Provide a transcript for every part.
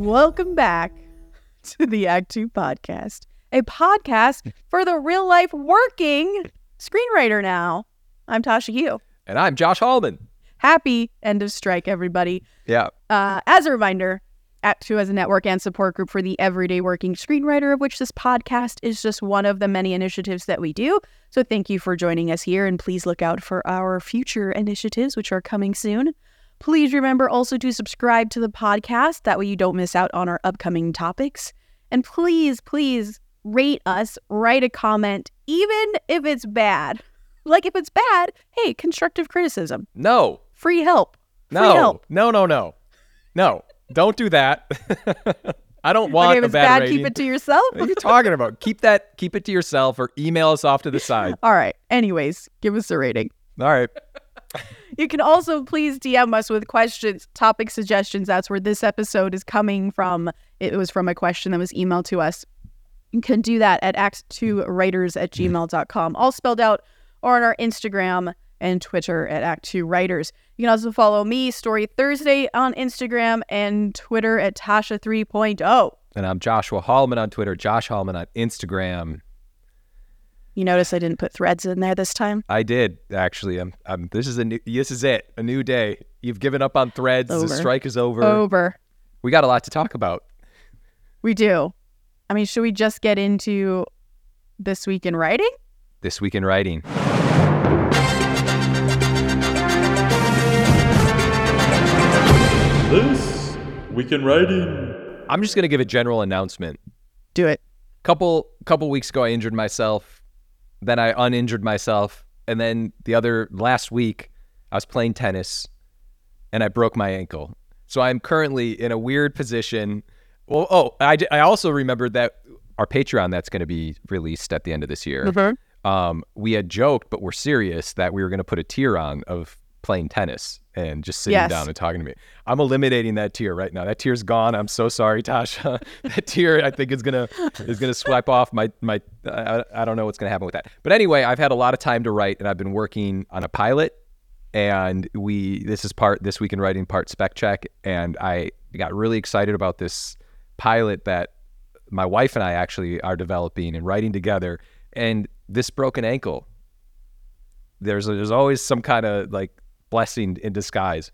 Welcome back to the Act Two podcast, a podcast for the real life working screenwriter now. I'm Tasha Huo. And I'm Josh Hallman. Happy end of strike, everybody. Yeah. Uh, as a reminder, Act Two has a network and support group for the everyday working screenwriter, of which this podcast is just one of the many initiatives that we do. So thank you for joining us here, and please look out for our future initiatives, which are coming soon. Please remember also to subscribe to the podcast. That way you don't miss out on our upcoming topics. And please, please rate us, write a comment, even if it's bad. Like if it's bad, hey, constructive criticism, No. free help. Free No. help. No, no, no. No. Don't do that. I don't want okay, if a it's bad, bad, rating. keep it to yourself. what are you talking about? Keep that keep it to yourself or email us off to the side. All right. Anyways, give us a rating. All right. You can also please DM us with questions, topic suggestions. That's where this episode is coming from. It was from a question that was emailed to us. You can do that at act2writers at gmail.com, all spelled out, or on our Instagram and Twitter at act2writers. You can also follow me, Story Thursday, on Instagram and Twitter at Tasha oh. 3.0. And I'm Joshua Hallman on Twitter, Josh Hallman on Instagram. You notice I didn't put threads in there this time? I did actually. I'm, I'm this is a new this is it. A new day. You've given up on threads. Over. The strike is over. Over. We got a lot to talk about. We do. I mean, should we just get into this week in writing? This week in writing. This Week in Writing. I'm just gonna give a general announcement. Do it. couple couple weeks ago I injured myself, then I uninjured myself, and then the other last week I was playing tennis and I broke my ankle. So I'm currently in a weird position. Well, oh, I also remembered that our Patreon that's going to be released at the end of this year. Um, we had joked, but we're serious that we were going to put a tier on of playing tennis and just sitting Yes. down and talking to me. I'm eliminating that tier right now. That tier's gone. I'm so sorry, Tasha. that tier I think is gonna is gonna swipe off my my. I, I don't know what's gonna happen with that. But anyway, I've had a lot of time to write, and I've been working on a pilot. And we this is part this week in writing part spec check, and I got really excited about this pilot that my wife and I actually are developing and writing together. And this broken ankle, there's there's always some kind of like blessing in disguise.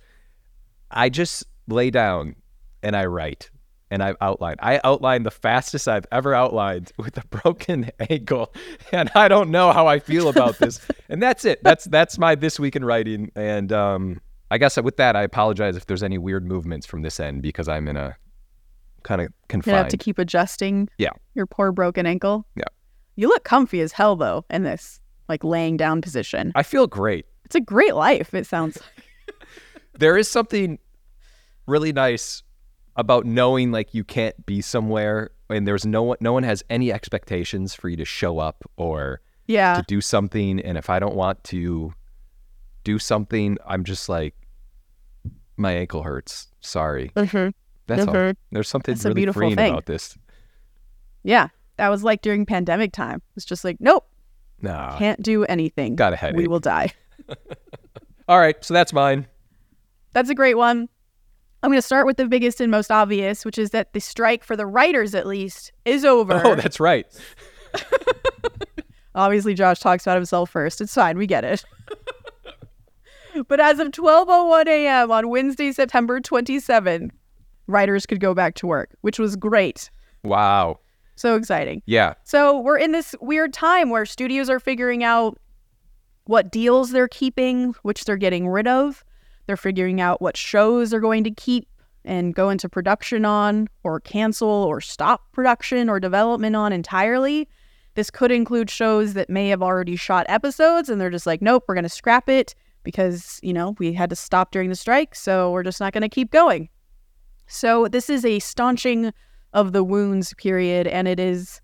I just lay down and I write and I outline. I outline the fastest I've ever outlined with a broken ankle, and I don't know how I feel about this. and that's it. That's that's my this week in writing. And um, I guess with that, I apologize if there's any weird movements from this end because I'm in a kind of confined. You're have to keep adjusting. Yeah. Your poor broken ankle. Yeah. You look comfy as hell though in this like laying down position. I feel great. It's a great life. It sounds. Like. there is something really nice about knowing like you can't be somewhere and there's no one no one has any expectations for you to show up or Yeah. to do something and if I don't want to do something I'm just like my ankle hurts sorry Mhm. that's all Mhm. there's something That's really beautiful freeing thing. about this Yeah. That was like during pandemic time. It's just like, nope, nah can't do anything. got a We will die. all right so that's mine That's a great one. I'm going to start with the biggest and most obvious, which is that the strike for the writers, at least, is over. oh that's right Obviously, Josh talks about himself first. It's fine. We get it. but as of 12:01 a.m. on Wednesday, September 27th, writers could go back to work, which was great. wow So exciting. yeah So we're in this weird time where studios are figuring out what deals they're keeping, which they're getting rid of. They're figuring out what shows they're going to keep and go into production on, or cancel, or stop production or development on entirely. This could include shows that may have already shot episodes and they're just like, nope, we're going to scrap it because, you know, we had to stop during the strike, so we're just not going to keep going. So this is a staunching of the wounds period, and it is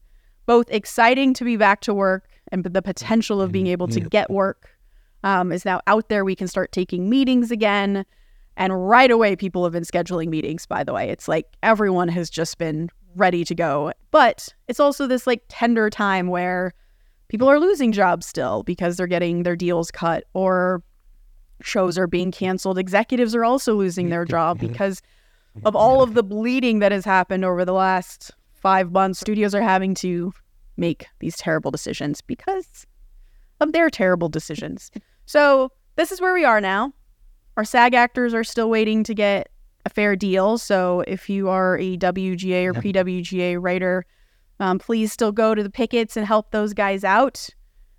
both exciting to be back to work and the potential of being able to get work um, is now out there. We can start taking meetings again. And right away, people have been scheduling meetings, by the way. It's like everyone has just been ready to go. But it's also this like tender time where people are losing jobs still because they're getting their deals cut or shows are being canceled. Executives are also losing their job because of all of the bleeding that has happened over the last five months, studios are having to make these terrible decisions because of their terrible decisions. So this is where we are now. Our SAG actors are still waiting to get a fair deal. So if you are a WGA or PWGA writer, um, please still go to the pickets and help those guys out.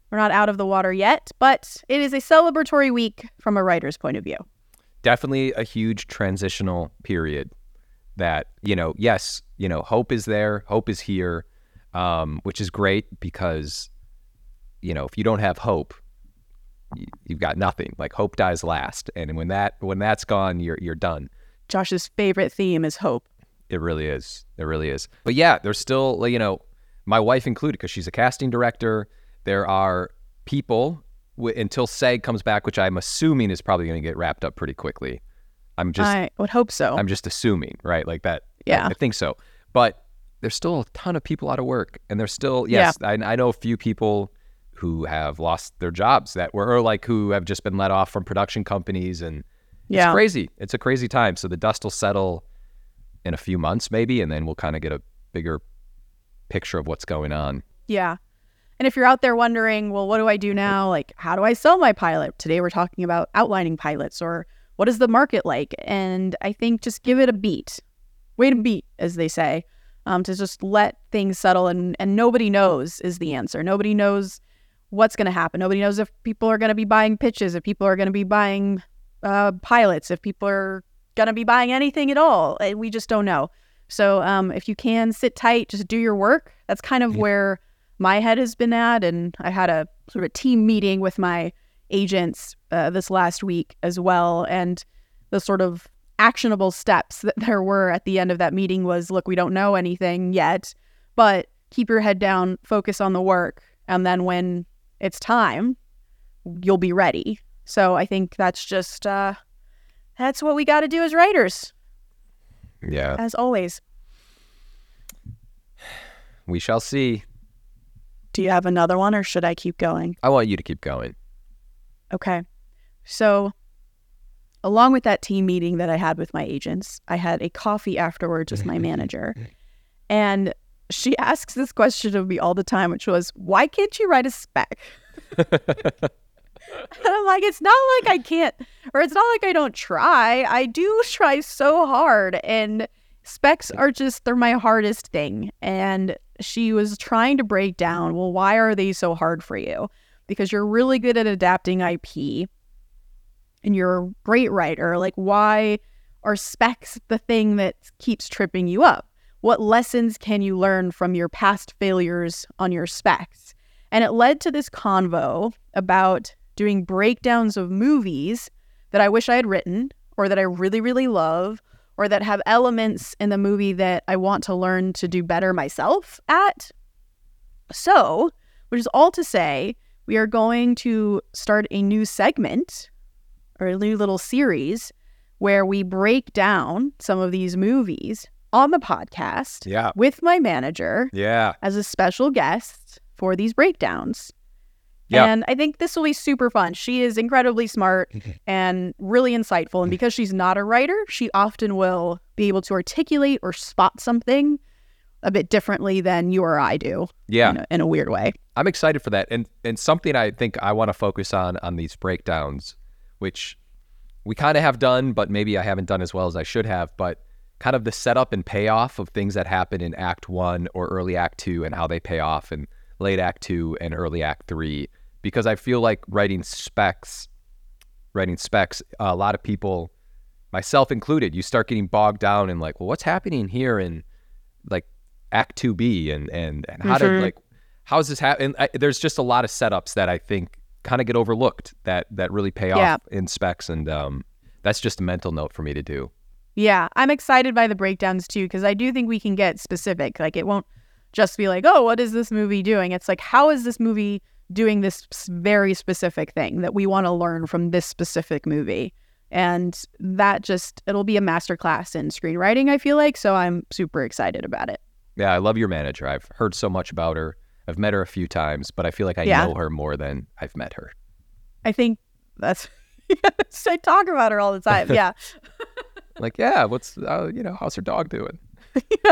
We're not out of the water yet, but it is a celebratory week from a writer's point of view. Definitely a huge transitional period that, you know, yes, you know, hope is there, hope is here, um, which is great because, you know, if you don't have hope, you've got nothing. Like hope dies last. And when that when that's gone, you're you're done. Josh's favorite theme is hope. It really is. It really is. But yeah, there's still, you know, my wife included, because she's a casting director. There are people w- until SAG comes back, which I'm assuming is probably going to get wrapped up pretty quickly. I'm just, I would hope so. I'm just assuming, right? Like that. Yeah. I, I think so. But there's still a ton of people out of work, and there's still, yes, I, I know a few people who have lost their jobs that were, or like who have just been let off from production companies, and yeah. it's crazy. It's a crazy time. So the dust will settle in a few months, maybe, and then we'll kind of get a bigger picture of what's going on. Yeah. And if you're out there wondering, well, what do I do now? Like, how do I sell my pilot? Today we're talking about outlining pilots or what is the market like? And I think just give it a beat. Wait a beat, as they say, um, to just let things settle. And, and nobody knows is the answer. Nobody knows what's going to happen. Nobody knows if people are going to be buying pitches, if people are going to be buying uh, pilots, if people are going to be buying anything at all. Uh, We just don't know. So um, if you can sit tight, just do your work. That's kind of Yeah. where my head has been at. And I had a sort of a team meeting with my agents uh, this last week as well. And the sort of actionable steps that there were at the end of that meeting was look, we don't know anything yet, but keep your head down, focus on the work. And then when it's time, you'll be ready. So I think that's just, uh, that's what we got to do as writers, Yeah. as always. We shall see. Do you have another one or should I keep going? I want you to keep going. Okay. So, along with that team meeting that I had with my agents, I had a coffee afterwards with my manager. And she asks this question of me all the time, which was, Why can't you write a spec? And I'm like, It's not like I can't, or it's not like I don't try. I do try so hard. And specs are just, they're my hardest thing. And she was trying to break down, Well, why are they so hard for you? because you're really good at adapting IP and you're a great writer. Like, why are specs the thing that keeps tripping you up? What lessons can you learn from your past failures on your specs? And it led to this convo about doing breakdowns of movies that I wish I had written or that I really, really love or that have elements in the movie that I want to learn to do better myself at. So, which is all to say, we are going to start a new segment or a new little series where we break down some of these movies on the podcast Yeah. with my manager Yeah. as a special guest for these breakdowns. Yeah. And I think this will be super fun. She is incredibly smart and really insightful. And because she's not a writer, she often will be able to articulate or spot something a bit differently than you or I do Yeah. in, a, in a weird way. I'm excited for that, and and something I think I want to focus on on these breakdowns, which we kind of have done, but maybe I haven't done as well as I should have. But kind of the setup and payoff of things that happen in Act One or early Act Two, and how they pay off in late Act Two and early Act Three, because I feel like writing specs, writing specs, a lot of people, myself included, you start getting bogged down in like, well, what's happening here in like Act Two B, and and and how Mhm. did like how's this happen? There's just a lot of setups that I think kind of get overlooked that that really pay Yeah. off in specs, and um, that's just a mental note for me to do. Yeah, I'm excited by the breakdowns too because I do think we can get specific. Like it won't just be like, "Oh, what is this movie doing?" It's like, "How is this movie doing this very specific thing that we want to learn from this specific movie?" And that just it'll be a masterclass in screenwriting, I feel like, so I'm super excited about it. Yeah, I love your manager. I've heard so much about her. I've met her a few times, but I feel like I Yeah. know her more than I've met her. I think that's I talk about her all the time. Yeah. like, yeah, what's uh, you know, how's her dog doing?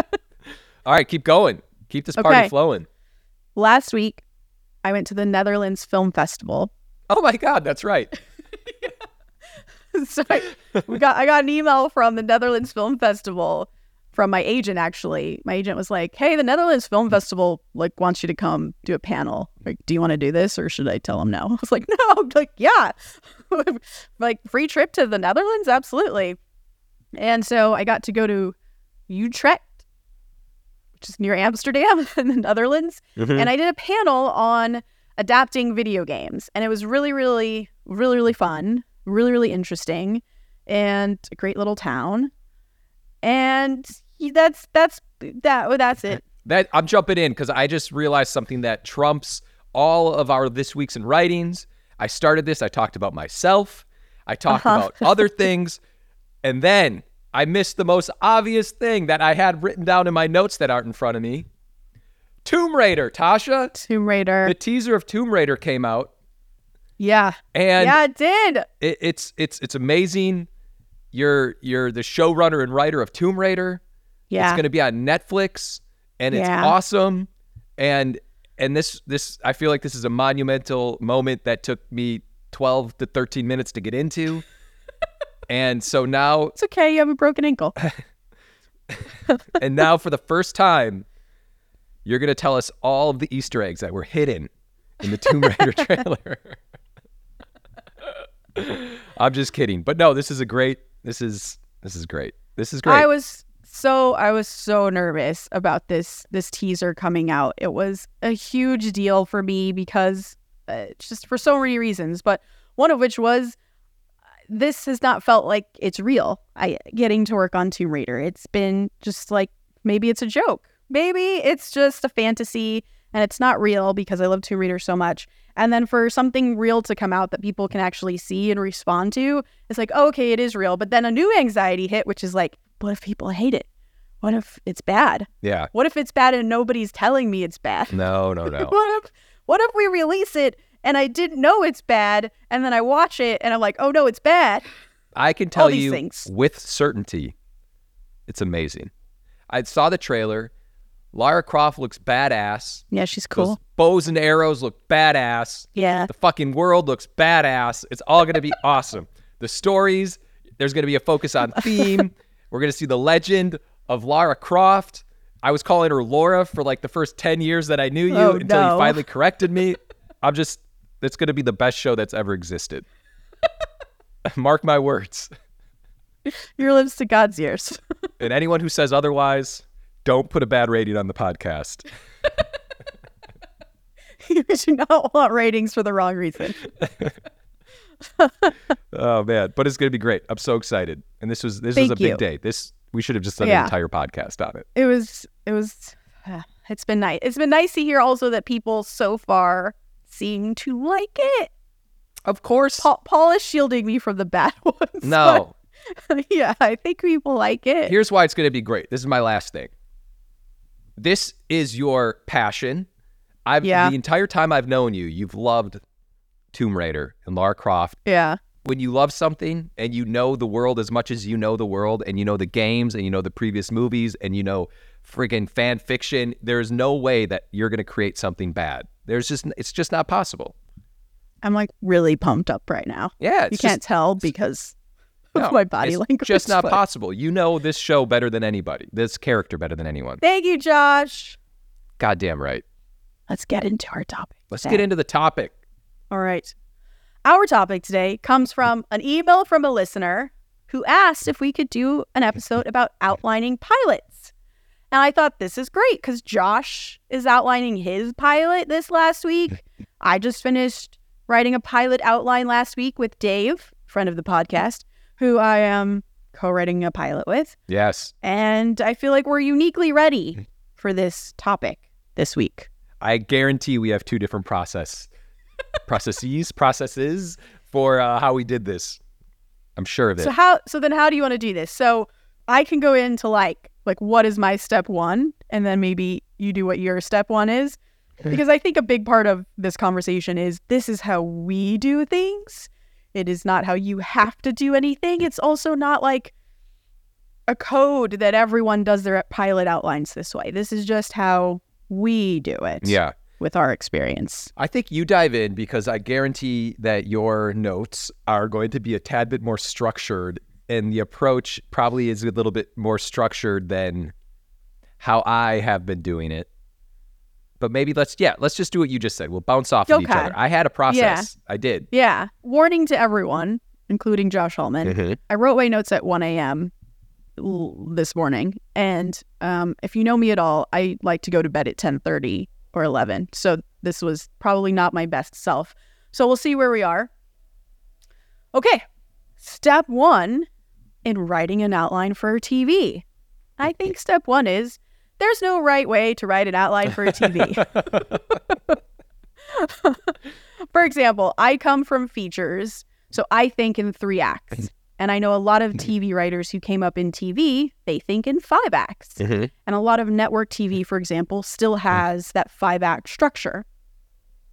All right, keep going. Keep this party Okay. flowing. Last week, I went to the Netherlands Film Festival. Oh my God, that's right. so I, we got I got an email from the Netherlands Film Festival from my agent actually. My agent was like, "Hey, the Netherlands Film Festival like wants you to come do a panel. Like, do you want to do this or should I tell them no?" I was like, "No." I'm like, "Yeah." like free trip to the Netherlands? Absolutely. And so I got to go to Utrecht, which is near Amsterdam in the Netherlands, mm-hmm. and I did a panel on adapting video games and it was really really really really fun really really interesting and a great little town and that's that's that that's it That I'm jumping in because I just realized something that trumps all of our this week's in writings. I started this. I talked about myself. I talked Uh-huh. about other things, and then I missed the most obvious thing that I had written down in my notes that aren't in front of me. Tomb Raider, Tasha. tomb raider The teaser of Tomb Raider came out, yeah and yeah it did it, it's it's it's amazing. You're you're the showrunner and writer of Tomb Raider. Yeah. It's going to be on Netflix, and it's Yeah. awesome. And and this this I feel like this is a monumental moment that took me 12 to 13 minutes to get into. and so now it's okay you have a broken ankle and now for the first time, you're going to tell us all of the Easter eggs that were hidden in the Tomb Raider trailer. I'm just kidding, but no, this is a great. This is this is great. This is great. I was so I was so nervous about this this teaser coming out. It was a huge deal for me because uh, just for so many reasons, but one of which was uh, this has not felt like it's real. I getting to work on Tomb Raider. It's been just like maybe it's a joke. Maybe it's just a fantasy and it's not real because I love Tomb Raider so much. And then for something real to come out that people can actually see and respond to, it's like, oh, okay, it is real. But then a new anxiety hit, which is like, what if people hate it? What if it's bad? yeah. What if it's bad and nobody's telling me it's bad? No, no, no. what if what if we release it and I didn't know it's bad and then I watch it and I'm like, oh no, it's bad. I can tell you things. with certainty, it's amazing. I saw the trailer. Lara Croft looks badass. Yeah, she's Those cool. bows and arrows look badass. Yeah. The fucking world looks badass. It's all going to be awesome. The stories, there's going to be a focus on theme. We're going to see the legend of Lara Croft. I was calling her Laura for like the first 10 years that I knew you Oh, until no. you finally corrected me. I'm just, it's going to be the best show that's ever existed. Mark my words. Your lips to God's ears. And anyone who says otherwise, don't put a bad rating on the podcast. you do not want ratings for the wrong reason. Oh man, but it's going to be great. I'm so excited. And this was this Thank was a big you. day. This we should have just done Yeah. an entire podcast on it. It was it was uh, it's been nice. It's been nice to hear also that people so far seem to like it. Of course. Paul, Paul is shielding me from the bad ones. No. but yeah, I think people like it. Here's why it's going to be great. This is my last thing. This is your passion. I've Yeah. the entire time I've known you, you've loved Tomb Raider and Lara Croft. yeah. When you love something and you know the world as much as you know the world and you know the games and you know the previous movies and you know friggin' fan fiction, there's no way that you're going to create something bad. There's just it's just not possible. I'm like really pumped up right now. Yeah, you it's can't tell because no, my body it's language. just not but- possible. You know this show better than anybody. This character better than anyone. Thank you, Josh. Goddamn right. Let's get into our topic. Let's today. get into the topic. All right. Our topic today comes from an email from a listener who asked if we could do an episode about outlining pilots. And I thought this is great because Josh is outlining his pilot this last week. I just finished writing a pilot outline last week with Dave, friend of the podcast, who I am co writing a pilot with. Yes. And I feel like we're uniquely ready for this topic this week. I guarantee we have two different process processes processes for uh, how we did this. I'm sure of it. So how so then how do you want to do this? So I can go into like like what is my step 1 and then maybe you do what your step 1 is because I think a big part of this conversation is this is how we do things. It is not how you have to do anything. It's also not like a code that everyone does their pilot outlines this way. This is just how we do it. Yeah. With our experience. I think you dive in because I guarantee that your notes are going to be a tad bit more structured and the approach probably is a little bit more structured than how I have been doing it. But maybe let's yeah, let's just do what you just said. We'll bounce off of each other. I had a process. yeah. I did. Yeah. Warning to everyone, including Josh Hallman. Mhm. I wrote my notes at 1 a.m. this morning, and um, if you know me at all, I like to go to bed at 10:30 or 11. So this was probably not my best self. So we'll see where we are. Okay, step one in writing an outline for a TV. I think step one is there's no right way to write an outline for a TV. For example, I come from features, so I think in three acts. And I know a lot of TV writers who came up in TV, they think in five acts. Mhm. And a lot of network TV, for example, still has that five act structure.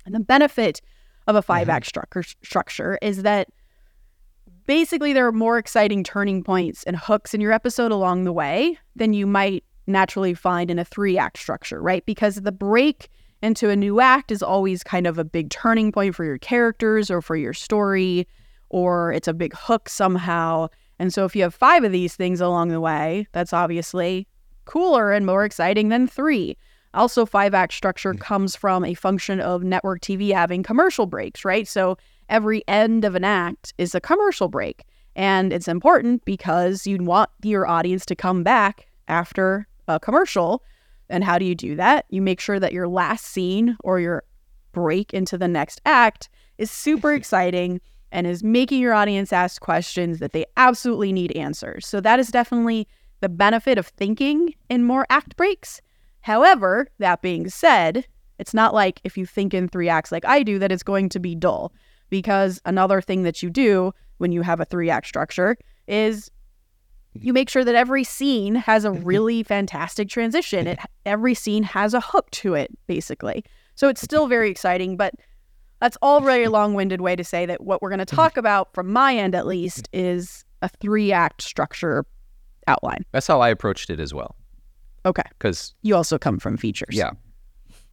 And the benefit of a five act structure structure is that basically there are more exciting turning points and hooks in your episode along the way than you might naturally find in a three act structure, right? Because the break into a new act is always kind of a big turning point for your characters or for your story, or it's a big hook somehow. And so if you have five of these things along the way, that's obviously cooler and more exciting than three. Also, five act structure mm. comes from a function of network TV having commercial breaks, right? So every end of an act is a commercial break. And it's important because you want your audience to come back after a commercial. And how do you do that? You make sure that your last scene or your break into the next act is super exciting and is making your audience ask questions that they absolutely need answers. So that is definitely the benefit of thinking in more act breaks. However, that being said, it's not like if you think in three acts like I do that it's going to be dull because another thing that you do when you have a three act structure is you make sure that every scene has a really fantastic transition. It every scene has a hook to it basically. So it's still very exciting, but that's all very long-winded way to say that what we're going to talk about from my end at least is a three act structure outline. That's how I approached it as well. Okay. Because You also come from features. Yeah.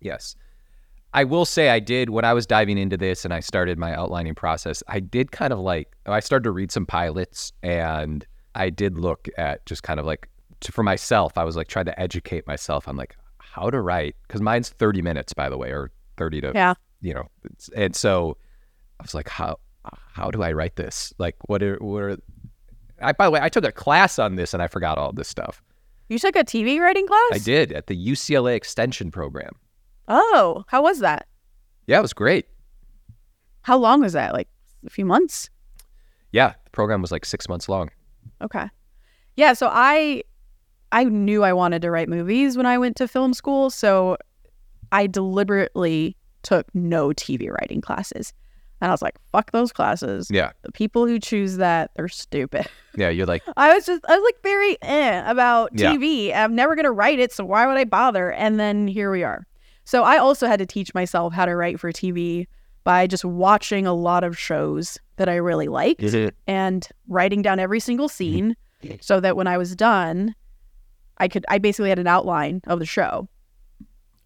Yes. I will say I did when I was diving into this and I started my outlining process. I did kind of like I started to read some pilots and I did look at just kind of like to, for myself. I was like trying to educate myself on like how to write because mine's thirty minutes by the way, or thirty to Yeah. you know. And so I was like, how how do I write this? Like what are what are I by the way I took a class on this and I forgot all this stuff. You took a TV writing class? I did at the UCLA extension program. Oh, how was that? Yeah, it was great. How long was that? Like a few months? Yeah, the program was like six months long. Okay. Yeah, so I I knew I wanted to write movies when I went to film school, so I deliberately took no TV writing classes. And I was like, fuck those classes. Yeah, The people who choose that, they're stupid. yeah. You're like, I was just I was like very eh about Yeah. TV. I'm never gonna write it, so why would I bother? And then here we are. So I also had to teach myself how to write for TV by just watching a lot of shows that I really liked and writing down every single scene so that when I was done, I could I basically had an outline of the show.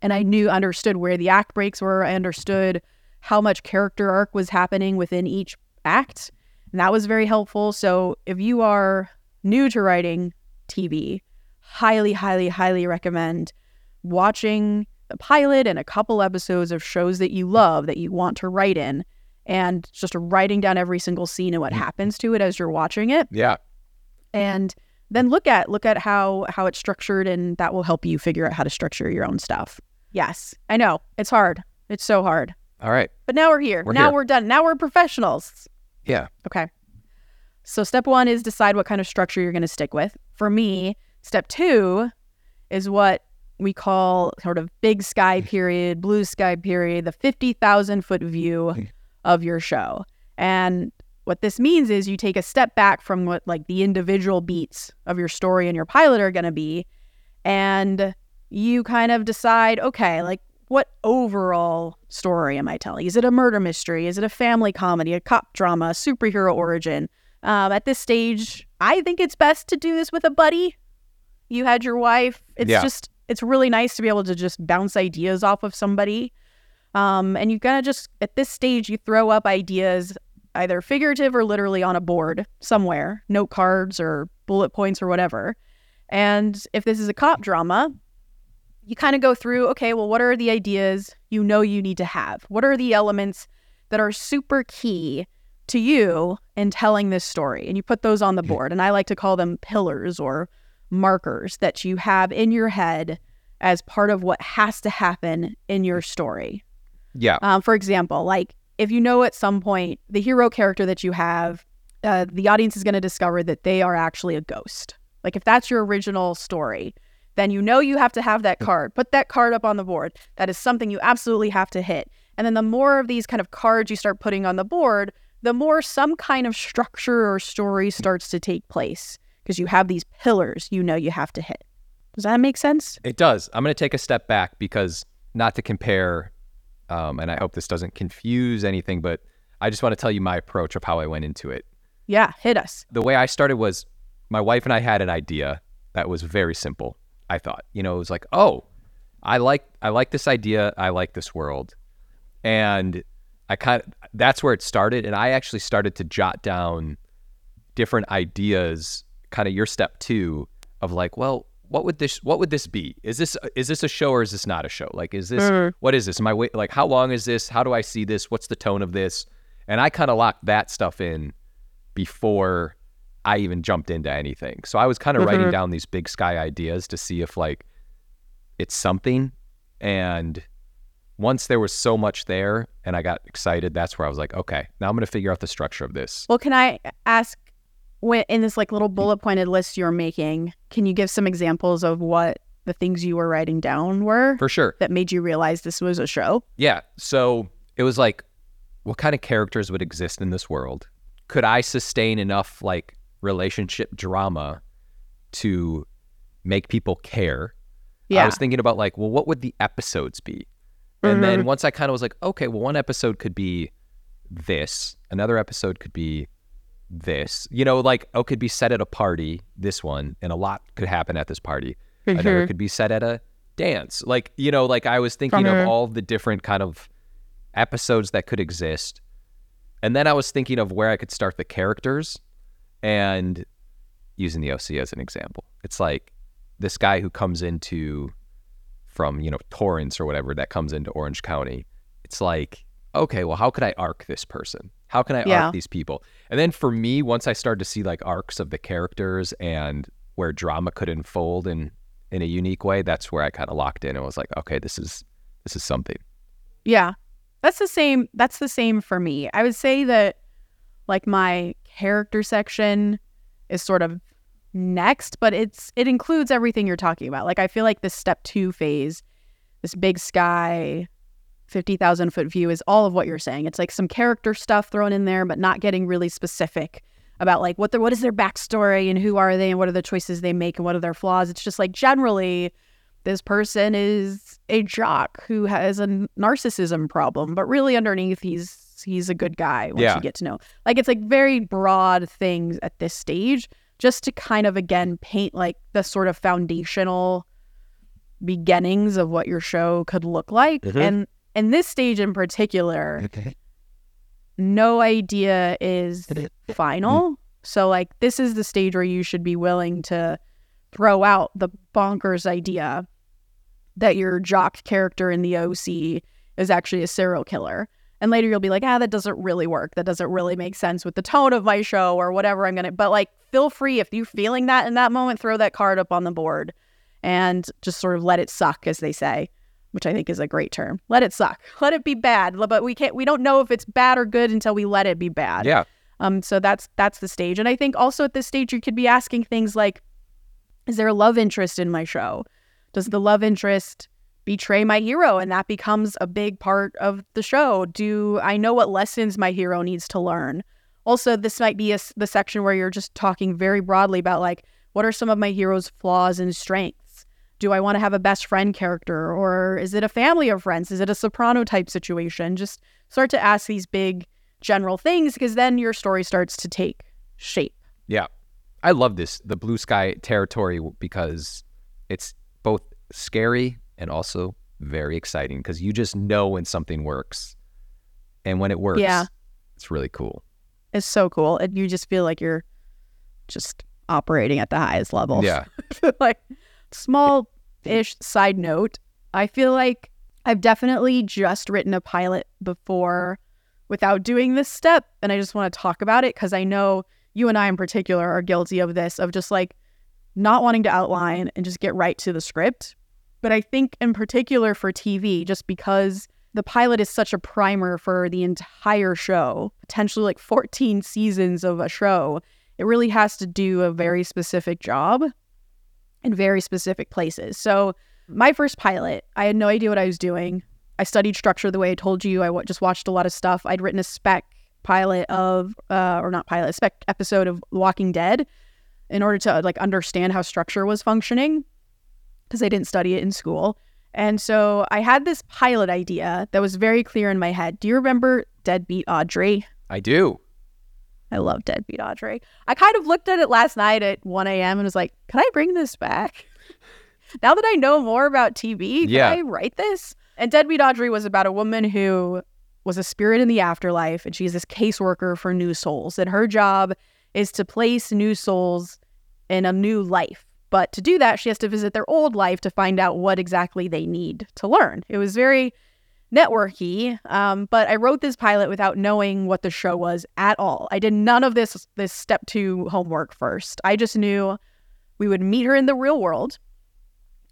And I knew understood where the act breaks were. I understood how much character arc was happening within each act. And that was very helpful. So if you are new to writing TV, highly, highly, highly recommend watching the pilot and a couple episodes of shows that you love that you want to write in and just writing down every single scene and what mm-hmm. happens to it as you're watching it. Yeah, and then look at look at how how it's structured and that will help you figure out how to structure your own stuff. Yes. I know. It's hard. It's so hard. All right, but now we're here. We're now here. we're done. Now we're professionals. Yeah, okay. So step one is decide what kind of structure you're going to stick with. For me step two is what we call sort of big sky period blue sky period the 50000 foot view of your show and what this means is you take a step back from what like the individual beats of your story and your pilot are going to be and you kind of decide okay like what overall story am i telling is it a murder mystery is it a family comedy a cop drama a superhero origin um, at this stage I think it's best to do this with a buddy. You had your wife. It's Yeah. just it's really nice to be able to just bounce ideas off of somebody. Um, and you kind of just at this stage you throw up ideas either figurative or literally on a board somewhere, note cards or bullet points or whatever. And if this is a cop drama, you kind of go through, okay, well, what are the ideas you know you need to have? What are the elements that are super key to you in telling this story? And you put those on the board. And I like to call them pillars or markers that you have in your head as part of what has to happen in your story. Yeah. Um, for example, like if you know at some point the hero character that you have, uh, the audience is going to discover that they are actually a ghost. Like if that's your original story, then you know you have to have that card. Put that card up on the board. That is something you absolutely have to hit. And then the more of these kind of cards you start putting on the board, the more some kind of structure or story starts to take place because you have these pillars you know you have to hit. Does that make sense? It does. I'm going to take a step back because not to compare, um, and I hope this doesn't confuse anything, but I just want to tell you my approach of how I went into it. Yeah, hit us. The way I started was my wife and I had an idea that was very simple. I thought, you know, it was like, oh, I like I like this idea. I like this world, and I kind of that's where it started. And I actually started to jot down different ideas, kind of your step two of like, well, what would this what would this be? Is this is this a show or is this not a show? Like, is this Mhm. what is this? Am I wait like how long is this? How do I see this? What's the tone of this? And I kind of locked that stuff in before I even jumped into anything. So I was kind of writing Mhm. down these big sky ideas to see if like it's something. And once there was so much there and I got excited, that's where I was like, okay, now I'm going to figure out the structure of this. Well, can I ask, when, in this like little bullet pointed list you're making, can you give some examples of what the things you were writing down were For sure. that made you realize this was a show? Yeah. So it was like, what kind of characters would exist in this world? Could I sustain enough like relationship drama to make people care? Yeah. I was thinking about like, well, what would the episodes be? And then mm-hmm. once I kind of was like, okay, well, one episode could be this, another episode could be this. You know, like, oh, could be set at a party, this one, and a lot could happen at this party. Another could be set at a dance. Like, you know, like I was thinking of all the different kind of episodes that could exist. And then I was thinking of where I could start the characters and using the OC as an example. It's like this guy who comes into from, you know, Torrance or whatever that comes into Orange County. It's like, okay, well, how could I arc this person? How can I Yeah. arc these people? And then for me, once I started to see like arcs of the characters and where drama could unfold in in a unique way, that's where I kind of locked in and was like, okay, this is this is something. Yeah. That's the same. That's the same for me. I would say that like my character section is sort of next, but it's it includes everything you're talking about. Like I feel like this step 2 phase, this big sky 50,000 foot view is all of what you're saying. It's like some character stuff thrown in there but not getting really specific about like what the what is their backstory and who are they and what are the choices they make and what are their flaws. It's just like generally this person is a jock who has a narcissism problem, but really underneath he's he's a good guy once Yeah. you get to know. Like it's like very broad things at this stage, just to kind of again paint like the sort of foundational beginnings of what your show could look like. Mhm. And in this stage in particular, no idea is final. So like this is the stage where you should be willing to throw out the bonkers idea that your jock character in the OC is actually a serial killer. And later you'll be like, ah, that doesn't really work. That doesn't really make sense with the tone of my show or whatever I'm gonna but like feel free if you're feeling that in that moment, throw that card up on the board and just sort of let it suck, as they say, which I think is a great term. Let it suck. Let it be bad. But we can't we don't know if it's bad or good until we let it be bad. Yeah. Um, so that's that's the stage. And I think also at this stage you could be asking things like, is there a love interest in my show? Does the love interest betray my hero and that becomes a big part of the show? Do I know what lessons my hero needs to learn? Also, this might be a the section where you're just talking very broadly about like what are some of my hero's flaws and strengths? Do I want to have a best friend character or is it a family of friends? Is it a soprano type situation? Just start to ask these big general things because then your story starts to take shape. Yeah. I love this the blue sky territory because it's both scary and also very exciting because you just know when something works, and when it works, Yeah. it's really cool. It's so cool. And you just feel like you're just operating at the highest level. Yeah, like small ish side note, I feel like I've definitely just written a pilot before without doing this step. And I just want to talk about it because I know you and I in particular are guilty of this, of just like not wanting to outline and just get right to the script. But I think in particular for TV, just because the pilot is such a primer for the entire show, potentially like 14 seasons of a show, it really has to do a very specific job in very specific places. So, my first pilot, I had no idea what I was doing. I studied structure the way I told you. I w- just watched a lot of stuff. I'd written a spec pilot of, uh, or not pilot, a spec episode of Walking Dead in order to like understand how structure was functioning because I didn't study it in school. And so I had this pilot idea that was very clear in my head. Do you remember Deadbeat Audrey? I do. I love Deadbeat Audrey. I kind of looked at it last night at 1 a.m. and was like, can I bring this back? now that I know more about TV, can Yeah. I write this? And Deadbeat Audrey was about a woman who was a spirit in the afterlife, and she's this caseworker for new souls. And her job is to place new souls in a new life. But to do that, she has to visit their old life to find out what exactly they need to learn. It was very networky, um, but I wrote this pilot without knowing what the show was at all. I did none of this this step two homework first. I just knew we would meet her in the real world.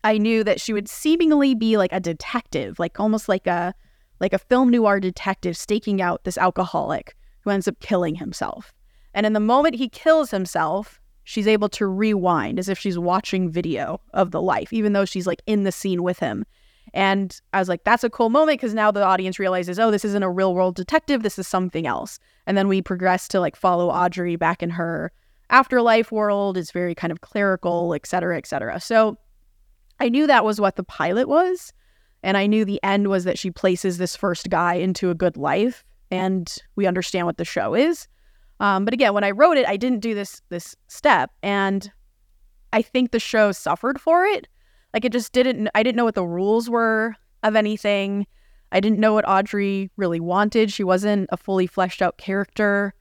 I knew that she would seemingly be like a detective, like almost like a like a film noir detective staking out this alcoholic who ends up killing himself. And in the moment he kills himself, she's able to rewind as if she's watching video of the life, even though she's like in the scene with him. And I was like, that's a cool moment because now the audience realizes, oh, this isn't a real world detective. This is something else. And then we progress to like follow Audrey back in her afterlife world. It's very kind of clerical, et cetera, et cetera. So I knew that was what the pilot was. And I knew the end was that she places this first guy into a good life and we understand what the show is. Um, but again, when I wrote it, I didn't do this this step, and I think the show suffered for it. Like it just didn't. I didn't know what the rules were of anything. I didn't know what Audrey really wanted. She wasn't a fully fleshed out character,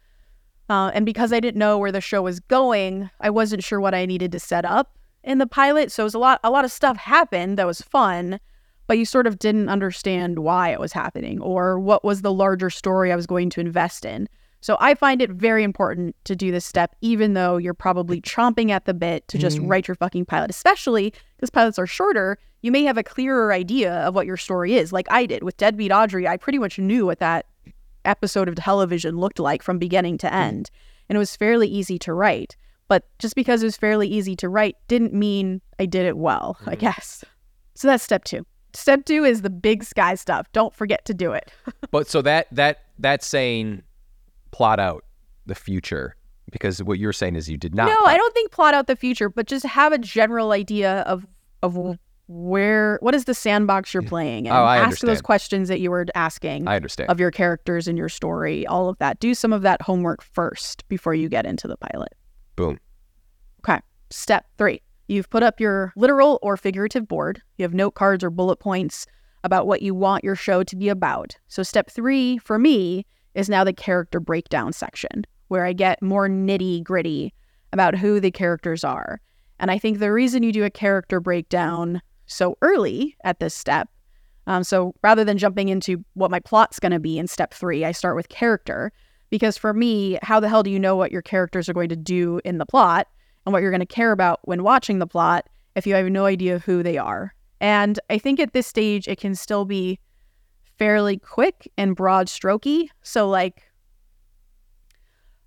uh, and because I didn't know where the show was going, I wasn't sure what I needed to set up in the pilot. So it was a lot. A lot of stuff happened that was fun, but you sort of didn't understand why it was happening or what was the larger story I was going to invest in. So I find it very important to do this step, even though you're probably chomping at the bit to just Mhm. write your fucking pilot, especially because pilots are shorter. You may have a clearer idea of what your story is, like I did with Deadbeat Audrey. I pretty much knew what that episode of television looked like from beginning to end, and it was fairly easy to write. But just because it was fairly easy to write didn't mean I did it well, I Mhm. guess. So that's step two. Step two is the big sky stuff. Don't forget to do it. But so that that that's saying plot out the future because what you're saying is you did not. no, plot- I don't think plot out the future, but just have a general idea of of where what is the sandbox you're playing in. Oh, I Ask those questions that you were asking I understand. of your characters and your story, all of that. Do some of that homework first before you get into the pilot. Boom. Okay. Step three. You've put up your literal or figurative board. You have note cards or bullet points about what you want your show to be about. So, step three for me is now the character breakdown section, where I get more nitty gritty about who the characters are. And I think the reason you do a character breakdown so early at this step, um, so rather than jumping into what my plot's going to be in step three, I start with character. Because for me, how the hell do you know what your characters are going to do in the plot and what you're going to care about when watching the plot if you have no idea who they are? And I think at this stage, it can still be fairly quick and broad strokey. So, like,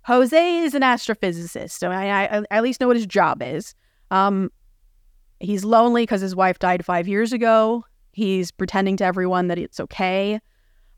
Jose is an astrophysicist. I, I, I at least know what his job is. Um, he's lonely because his wife died five years ago. He's pretending to everyone that it's okay.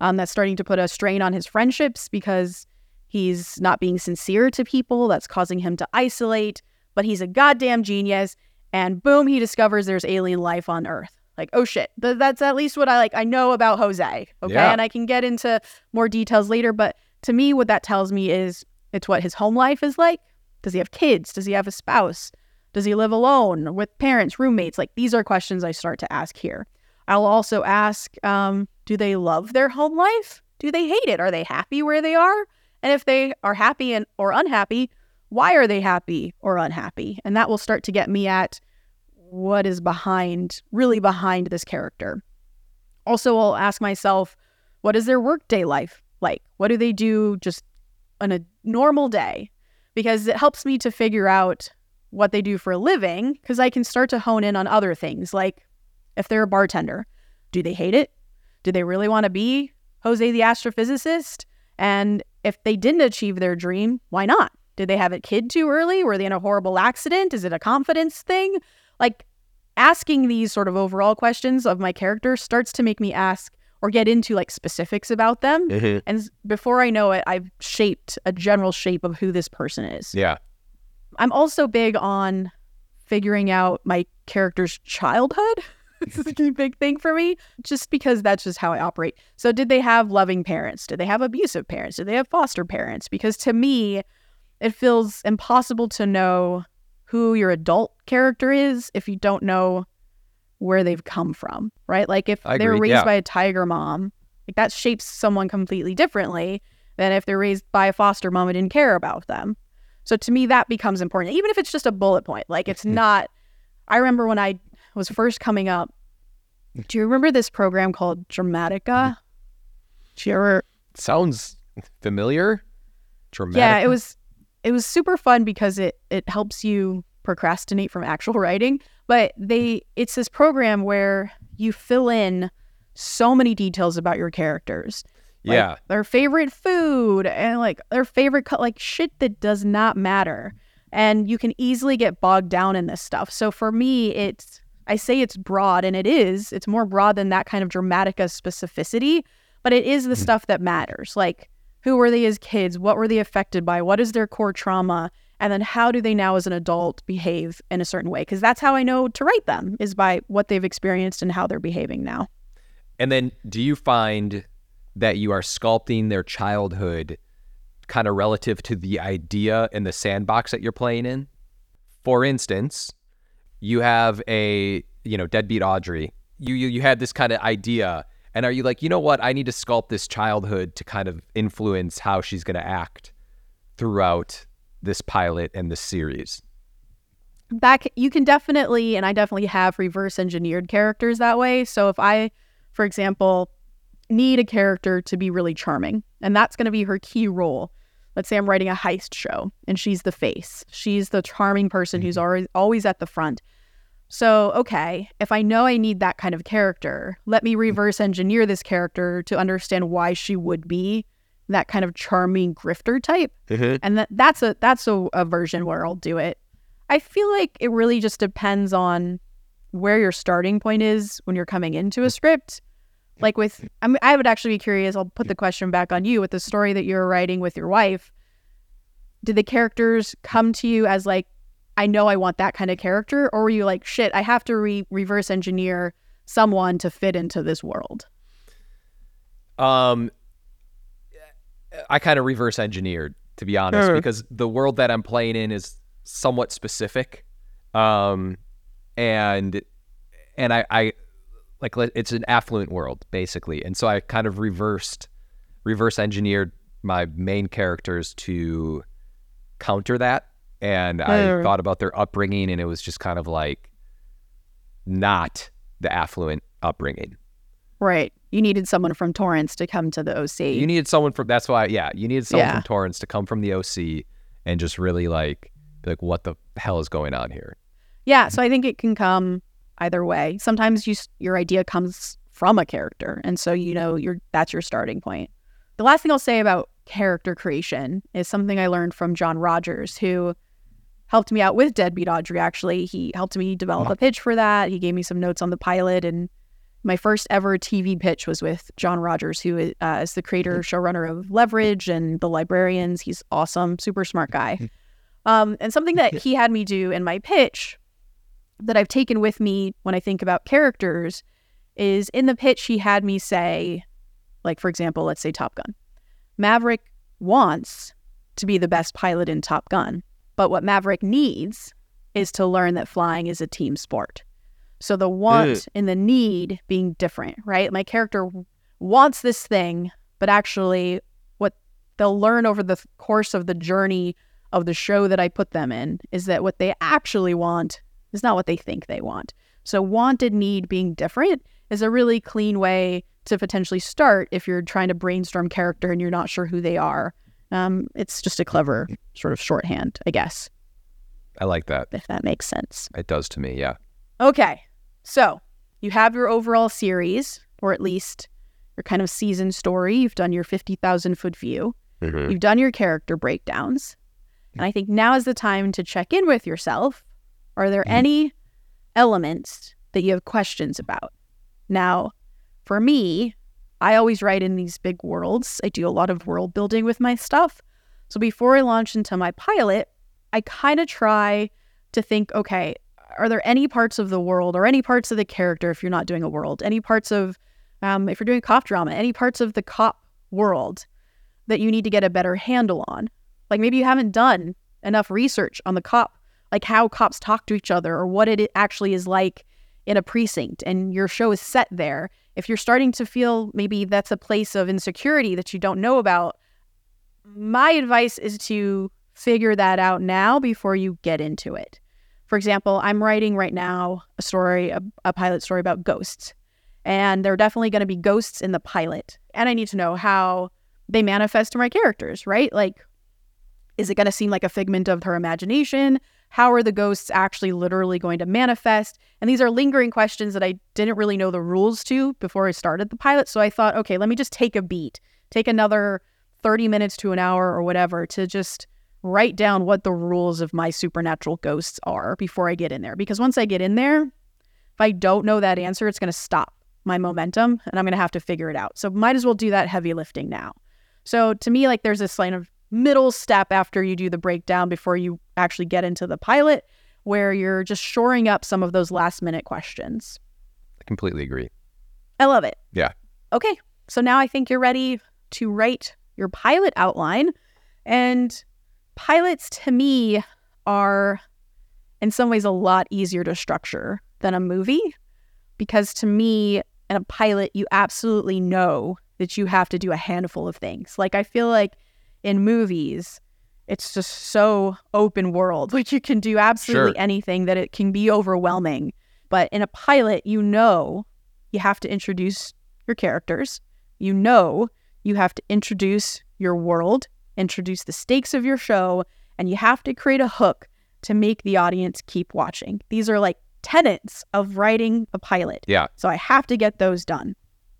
Um, that's starting to put a strain on his friendships because he's not being sincere to people. That's causing him to isolate. But he's a goddamn genius. And boom, he discovers there's alien life on Earth. Like, oh shit. Th- that's at least what I like. I know about Jose. Okay. Yeah. And I can get into more details later. But to me, what that tells me is it's what his home life is like. Does he have kids? Does he have a spouse? Does he live alone with parents, roommates? Like these are questions I start to ask here. I'll also ask um, do they love their home life? Do they hate it? Are they happy where they are? And if they are happy and or unhappy, why are they happy or unhappy? And that will start to get me at what is behind, really behind this character. Also, I'll ask myself, what is their workday life like? What do they do just on a normal day? Because it helps me to figure out what they do for a living, because I can start to hone in on other things, like if they're a bartender, do they hate it? Do they really want to be Jose the astrophysicist? And if they didn't achieve their dream, why not? Did they have a kid too early? Were they in a horrible accident? Is it a confidence thing? Like asking these sort of overall questions of my character starts to make me ask or get into like specifics about them. Mm-hmm. And before I know it, I've shaped a general shape of who this person is. Yeah. I'm also big on figuring out my character's childhood. this is a big thing for me, just because that's just how I operate. So, did they have loving parents? Did they have abusive parents? Did they have foster parents? Because to me, it feels impossible to know who your adult character is if you don't know where they've come from, right? Like if I they're agree, raised yeah. by a tiger mom, like that shapes someone completely differently than if they're raised by a foster mom and didn't care about them. So to me, that becomes important, even if it's just a bullet point. Like it's mm-hmm. not. I remember when I was first coming up. Do you remember this program called Dramatica? Mm-hmm. Do you ever? Sounds familiar. Dramatic. Yeah, it was. It was super fun because it it helps you procrastinate from actual writing. But they, it's this program where you fill in so many details about your characters. like, Yeah. their favorite food and like their favorite co- like shit that does not matter and you can easily get bogged down in this stuff so for me it's i say it's broad and it is it's more broad than that kind of dramatica specificity but it is the hmm. stuff that matters like who were they as kids? What were they affected by? What is their core trauma? And then how do they now as an adult behave in a certain way? Because that's how i know to write them is by what they've experienced and how they're behaving now. And then do you find that you are sculpting their childhood kind of relative to the idea in the sandbox that you're playing in? For instance, you have a, you know, deadbeat Audrey. You you, you had this kind of idea and are you like, "You know what? I need to sculpt this childhood to kind of influence how she's going to act throughout this pilot and this series." Back, you can definitely and i definitely have reverse engineered characters that way. So if i for example need a character to be really charming and that's going to be her key role. Let's say i'm writing a heist show and she's the face. She's the charming person who's mm-hmm. always always at the front so okay if i know i need that kind of character let me mm-hmm. reverse engineer this character to understand why she would be that kind of charming grifter type mm-hmm. and that that's a that's a, a version where I'll do it. I feel like it really just depends on where your starting point is when you're coming into a mm-hmm. script. Like with, I mean, I would actually be curious. I'll put the question back on you with the story that you're writing with your wife. Did the characters come to you as like, I know I want that kind of character, or were you like, shit, I have to re- reverse engineer someone to fit into this world? Um, I kind of reverse engineered to be honest, Sure. because the world that I'm playing in is somewhat specific, um, and and I, I like it's an affluent world basically, and so I kind of reversed reverse engineered my main characters to counter that, and I Sure. thought about their upbringing, and it was just kind of like not the affluent upbringing. Right. You needed someone from Torrance to come to the OC. You needed someone from. That's why. Yeah, you needed someone Yeah. from Torrance to come from the OC and just really like be like, what the hell is going on here? Yeah, so I think it can come either way. Sometimes you your idea comes from a character, and so you know your that's your starting point. The last thing I'll say about character creation is something I learned from John Rogers, who helped me out with Deadbeat Audrey. Actually, he helped me develop a pitch for that. He gave me some notes on the pilot, and my first ever TV pitch was with John Rogers, who is, uh, is the creator showrunner of Leverage and The Librarians. He's awesome, super smart guy. Um, and something that he had me do in my pitch that I've taken with me when I think about characters is in the pitch, he had me say, like, for example, let's say Top Gun. Maverick wants to be the best pilot in Top Gun. But what Maverick needs is to learn that flying is a team sport. So the want mm. and the need being different, right? My character wants this thing, but actually, what they'll learn over the course of the journey of the show that I put them in is that what they actually want is not what they think they want. So, wanted need being different is a really clean way to potentially start if you're trying to brainstorm character and you're not sure who they are. Um, it's just a clever sort of shorthand, I guess, I like that. if that makes sense. It does to me. Yeah. Okay. So you have your overall series, or at least your kind of season story. You've done your 50,000 foot view. You've done your character breakdowns. And I think now is the time to check in with yourself. Are there any elements that you have questions about? Now, for me, I always write in these big worlds. I do a lot of world building with my stuff. So before I launch into my pilot, I kind of try to think okay, are there any parts of the world or any parts of the character, if you're not doing a world, any parts of, um, if you're doing cop drama, any parts of the cop world that you need to get a better handle on? Like maybe you haven't done enough research on the cop, like how cops talk to each other or what it actually is like in a precinct and your show is set there. If you're starting to feel maybe that's a place of insecurity that you don't know about, my advice is to figure that out now before you get into it. For example, I'm writing right now a story, a, a pilot story about ghosts. And there are definitely going to be ghosts in the pilot. And I need to know how they manifest to my characters, right? Like, is it going to seem like a figment of her imagination? How are the ghosts actually literally going to manifest? And these are lingering questions that I didn't really know the rules to before I started the pilot. So I thought, okay, let me just take a beat, take another 30 minutes to an hour or whatever to just write down what the rules of my supernatural ghosts are before I get in there. Because once I get in there, if I don't know that answer, it's going to stop my momentum and I'm going to have to figure it out. So might as well do that heavy lifting now. So to me, like there's this kind of middle step after you do the breakdown before you actually get into the pilot where you're just shoring up some of those last minute questions. I completely agree. I love it. Yeah. Okay. So now I think you're ready to write your pilot outline. And pilots to me are in some ways a lot easier to structure than a movie because to me in a pilot you absolutely know that you have to do a handful of things. Like I feel like in movies it's just so open world. Like you can do absolutely Sure. anything that it can be overwhelming. But in a pilot, you know you have to introduce your characters. You know you have to introduce your world, introduce the stakes of your show, and you have to create a hook to make the audience keep watching. These are like tenets of writing a pilot. Yeah. So I have to get those done.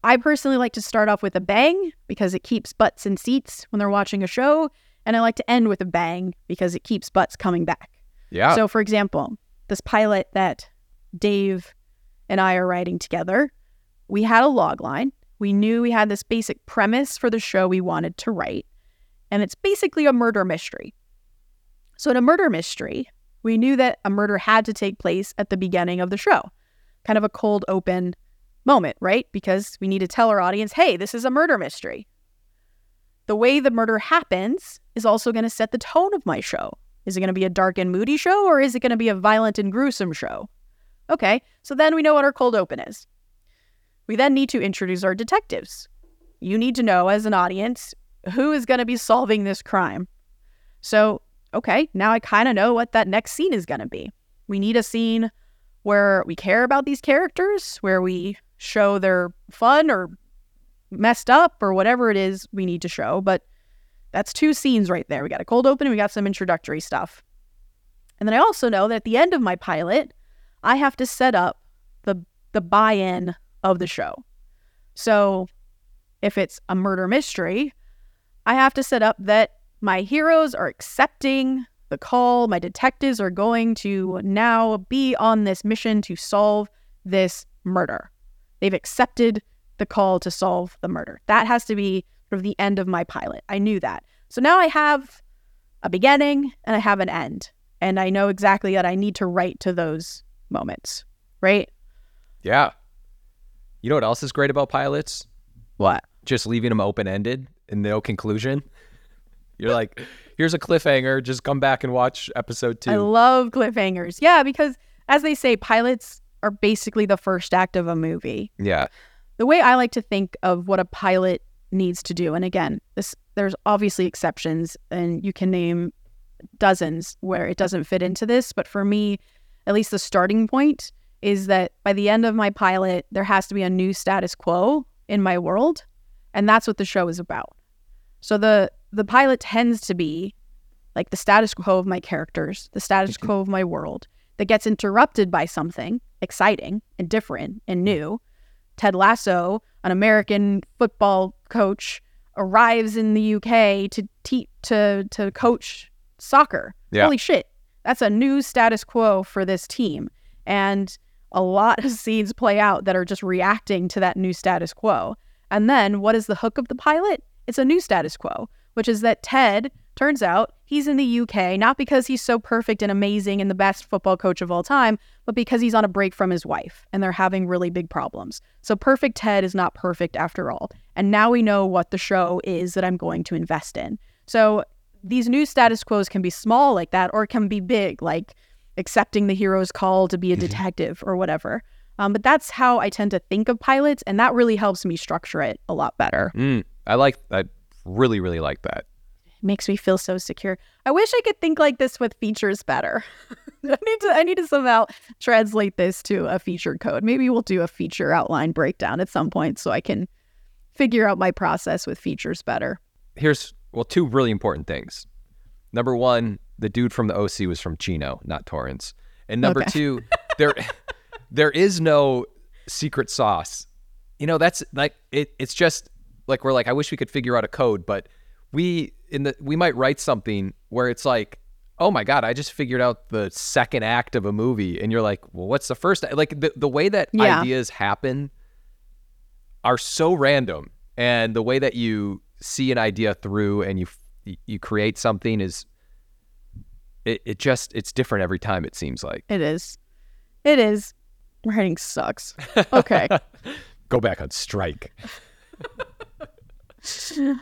I personally like to start off with a bang because it keeps butts in seats when they're watching a show. And I like to end with a bang because it keeps butts coming back. Yeah. So, for example, this pilot that Dave and I are writing together, we had a log line. We knew we had this basic premise for the show we wanted to write, and it's basically a murder mystery. So, in a murder mystery, we knew that a murder had to take place at the beginning of the show, kind of a cold open moment, right? Because we need to tell our audience, hey, this is a murder mystery. The way the murder happens is also going to set the tone of my show. Is it going to be a dark and moody show or is it going to be a violent and gruesome show? Okay, so then we know what our cold open is. We then need to introduce our detectives. You need to know as an audience who is going to be solving this crime. So, okay, now I kind of know what that next scene is going to be. We need a scene where we care about these characters, where we show their fun or messed up or whatever it is we need to show. But that's two scenes right there. We got a cold open and we got some introductory stuff. And then I also know that at the end of my pilot, I have to set up the the buy-in of the show. So if it's a murder mystery, I have to set up that my heroes are accepting the call. My detectives are going to now be on this mission to solve this murder. They've accepted the call to solve the murder. That has to be sort of the end of my pilot. I knew that. So now I have a beginning and I have an end. And I know exactly that I need to write to those moments, right? yeah. You know what else is great about pilots? What? Just leaving them open ended and no conclusion. You're like, here's a cliffhanger. Just come back and watch episode two. I love cliffhangers. Yeah, because as they say, pilots are basically the first act of a movie. yeah. The way I like to think of what a pilot needs to do, and again, this there's obviously exceptions, and you can name dozens where it doesn't fit into this, but for me, at least the starting point is that by the end of my pilot, there has to be a new status quo in my world, and that's what the show is about. So the the pilot tends to be like the status quo of my characters, the status quo of my world that gets interrupted by something exciting and different and new. Ted Lasso, an American football coach, arrives in the UK to te- to to coach soccer. Yeah. Holy shit. That's a new status quo for this team. And a lot of scenes play out that are just reacting to that new status quo. And then what is the hook of the pilot? It's a new status quo, which is that Ted turns out he's in the UK not because he's so perfect and amazing and the best football coach of all time, but because he's on a break from his wife and they're having really big problems. So perfect Ted is not perfect after all. And now we know what the show is that I'm going to invest in. So these new status quos can be small like that or can be big like accepting the hero's call to be a detective or whatever. Um, but that's how I tend to think of pilots, and that really helps me structure it a lot better. Mm, I like. I really, really like that. It makes me feel so secure. I wish I could think like this with features better. I need to. I need to somehow translate this to a feature code. Maybe we'll do a feature outline breakdown at some point, so I can figure out my process with features better. Here's well, two really important things. Number one, the dude from the OC was from Chino, not Torrance. And number Okay. two, there there is no secret sauce. You know, that's like it it's just like we're like, I wish we could figure out a code, but we in the we might write something where it's like, oh my God, I just figured out the second act of a movie. And you're like, well, what's the first like the, the way that Yeah. ideas happen are so random and the way that you see an idea through and you you create something is it, it just it's different every time it seems like It is. It is. Writing sucks. Okay. go back on strike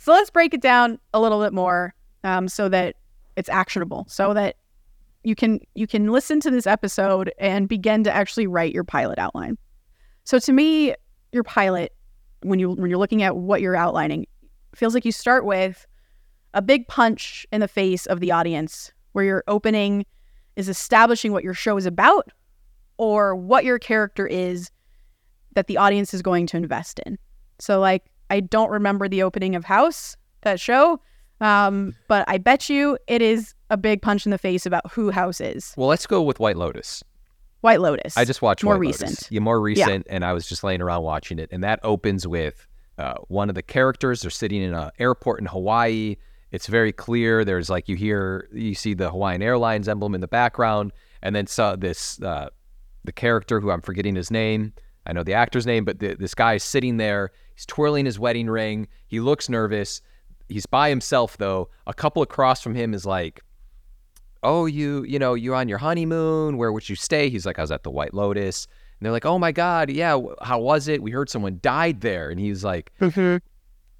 so let's break it down a little bit more um, so that it's actionable so that you can you can listen to this episode and begin to actually write your pilot outline. So to me your pilot when you when you're looking at what you're outlining feels like you start with a big punch in the face of the audience where your opening is establishing what your show is about or what your character is that the audience is going to invest in. So like I don't remember the opening of House, that show. Um, but I bet you it is a big punch in the face about who House is. well let's go with white lotus White Lotus. i just watched more white recent. lotus yeah more recent and i was just laying around watching it and that opens with uh, one of the characters they're sitting in an airport in hawaii it's very clear there's like you hear you see the hawaiian airlines emblem in the background and then saw this uh, the character who i'm forgetting his name i know the actor's name but the, this guy is sitting there. He's twirling his wedding ring. He looks nervous. He's by himself though. A couple across from him is like oh you you know you're on your honeymoon? Where would you stay? He's like i was at the white lotus. And they're like oh my god yeah how was it? We heard someone died there. And he's like mm-hmm.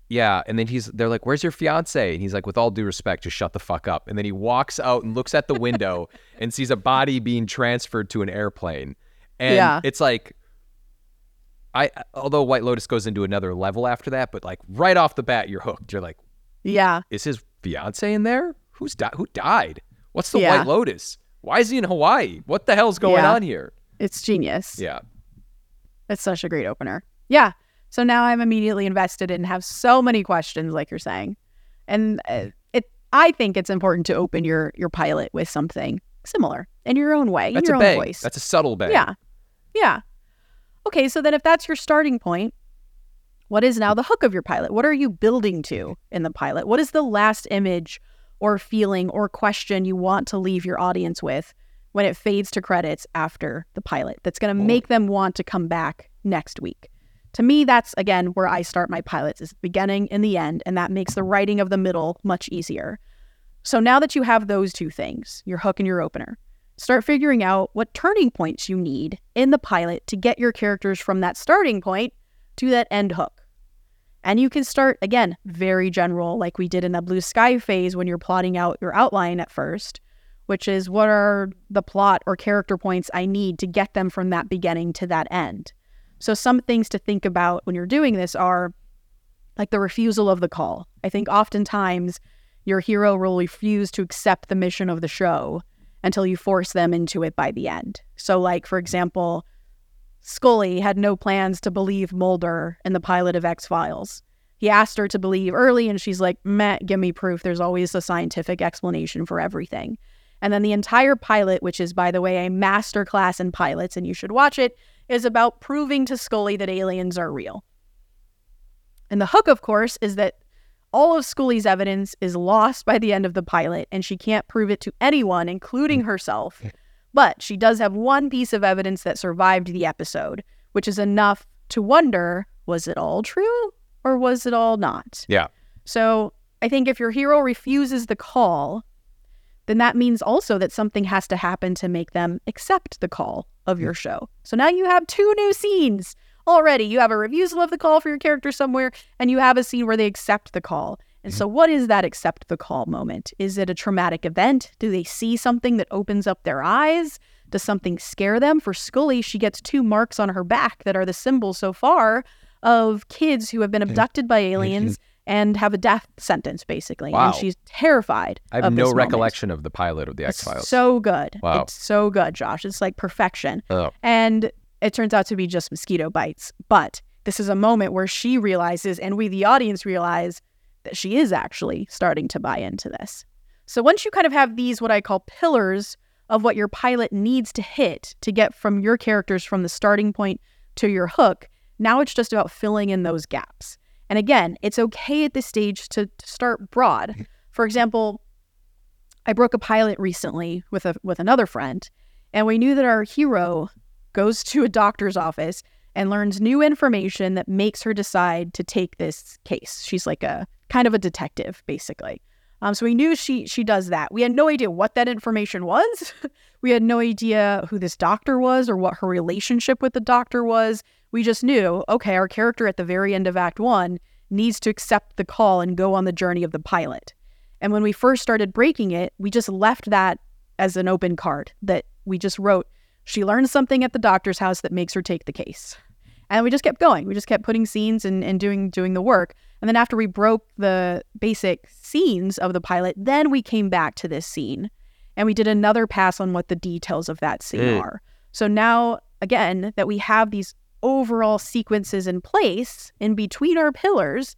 yeah. And then he's they're like where's your fiance? And he's like with all due respect just shut the fuck up. And then he walks out and looks at the window and sees a body being transferred to an airplane. And Yeah. it's like i although white lotus goes into another level after that but like right off the bat you're hooked you're like yeah. is his fiance in there? Who's di- who died? What's the Yeah. White Lotus? Why is he in Hawaii? What the hell's going Yeah. on here? It's genius. Yeah. It's such a great opener. Yeah. So now I'm immediately invested and have so many questions, like you're saying. And uh, it, I think it's important to open your your pilot with something similar in your own way, That's in a your own bang. voice. That's a subtle bang. Yeah. Yeah. Okay, so then if that's your starting point, what is now the hook of your pilot? What are you building to in the pilot? What is the last image or feeling or question you want to leave your audience with when it fades to credits after the pilot that's going to make them want to come back next week? To me, that's again where I start my pilots is the beginning and the end, and that makes the writing of the middle much easier. So now that you have those two things, your hook and your opener, start figuring out what turning points you need in the pilot to get your characters from that starting point to that end hook. And you can start, again, very general, like we did in the blue sky phase when you're plotting out your outline at first, which is what are the plot or character points I need to get them from that beginning to that end. So, some things to think about when you're doing this are like the refusal of the call. I think oftentimes your hero will refuse to accept the mission of the show until you force them into it by the end. So, like, for example, Scully had no plans to believe Mulder in the pilot of X Files. He asked her to believe early, and she's like, meh, give me proof. There's always a scientific explanation for everything. And then the entire pilot, which is, by the way, a master class in pilots, and you should watch it, is about proving to Scully that aliens are real. And the hook, of course, is that all of Scully's evidence is lost by the end of the pilot, and she can't prove it to anyone, including herself. Mm. But she does have one piece of evidence that survived the episode, which is enough to wonder was it all true or was it all not? Yeah. So I think if your hero refuses the call, then that means also that something has to happen to make them accept the call of mm. your show. So now you have two new scenes already. You have a refusal of the call for your character somewhere, and you have a scene where they accept the call. And so, mm-hmm. what is that accept the call moment? Is it a traumatic event? Do they see something that opens up their eyes? Does something scare them? For Scully, she gets two marks on her back that are the symbols so far of kids who have been abducted by aliens and have a death sentence, basically. Wow. And she's terrified. I have no this moment. recollection of the pilot of the X It's Files. So good. Wow. It's so good, Josh. It's like perfection. Oh. And it turns out to be just mosquito bites. But this is a moment where she realizes, and we, the audience, realize that she is actually starting to buy into this. So once you kind of have these, what I call pillars of what your pilot needs to hit to get from your characters from the starting point to your hook, now it's just about filling in those gaps. And again, it's okay at this stage to, to start broad. Mm-hmm. For example, I broke a pilot recently with a with another friend, and we knew that our hero goes to a doctor's office and learns new information that makes her decide to take this case. She's like a kind of a detective, basically. Um, so we knew she she does that. We had no idea what that information was. we had no idea who this doctor was or what her relationship with the doctor was. We just knew, okay, our character at the very end of Act One needs to accept the call and go on the journey of the pilot. And when we first started breaking it, we just left that as an open card that we just wrote, she learns something at the doctor's house that makes her take the case. And we just kept going. We just kept putting scenes and, and doing doing the work. And then after we broke the basic scenes of the pilot, then we came back to this scene and we did another pass on what the details of that scene Mm. are. So now again that we have these overall sequences in place in between our pillars,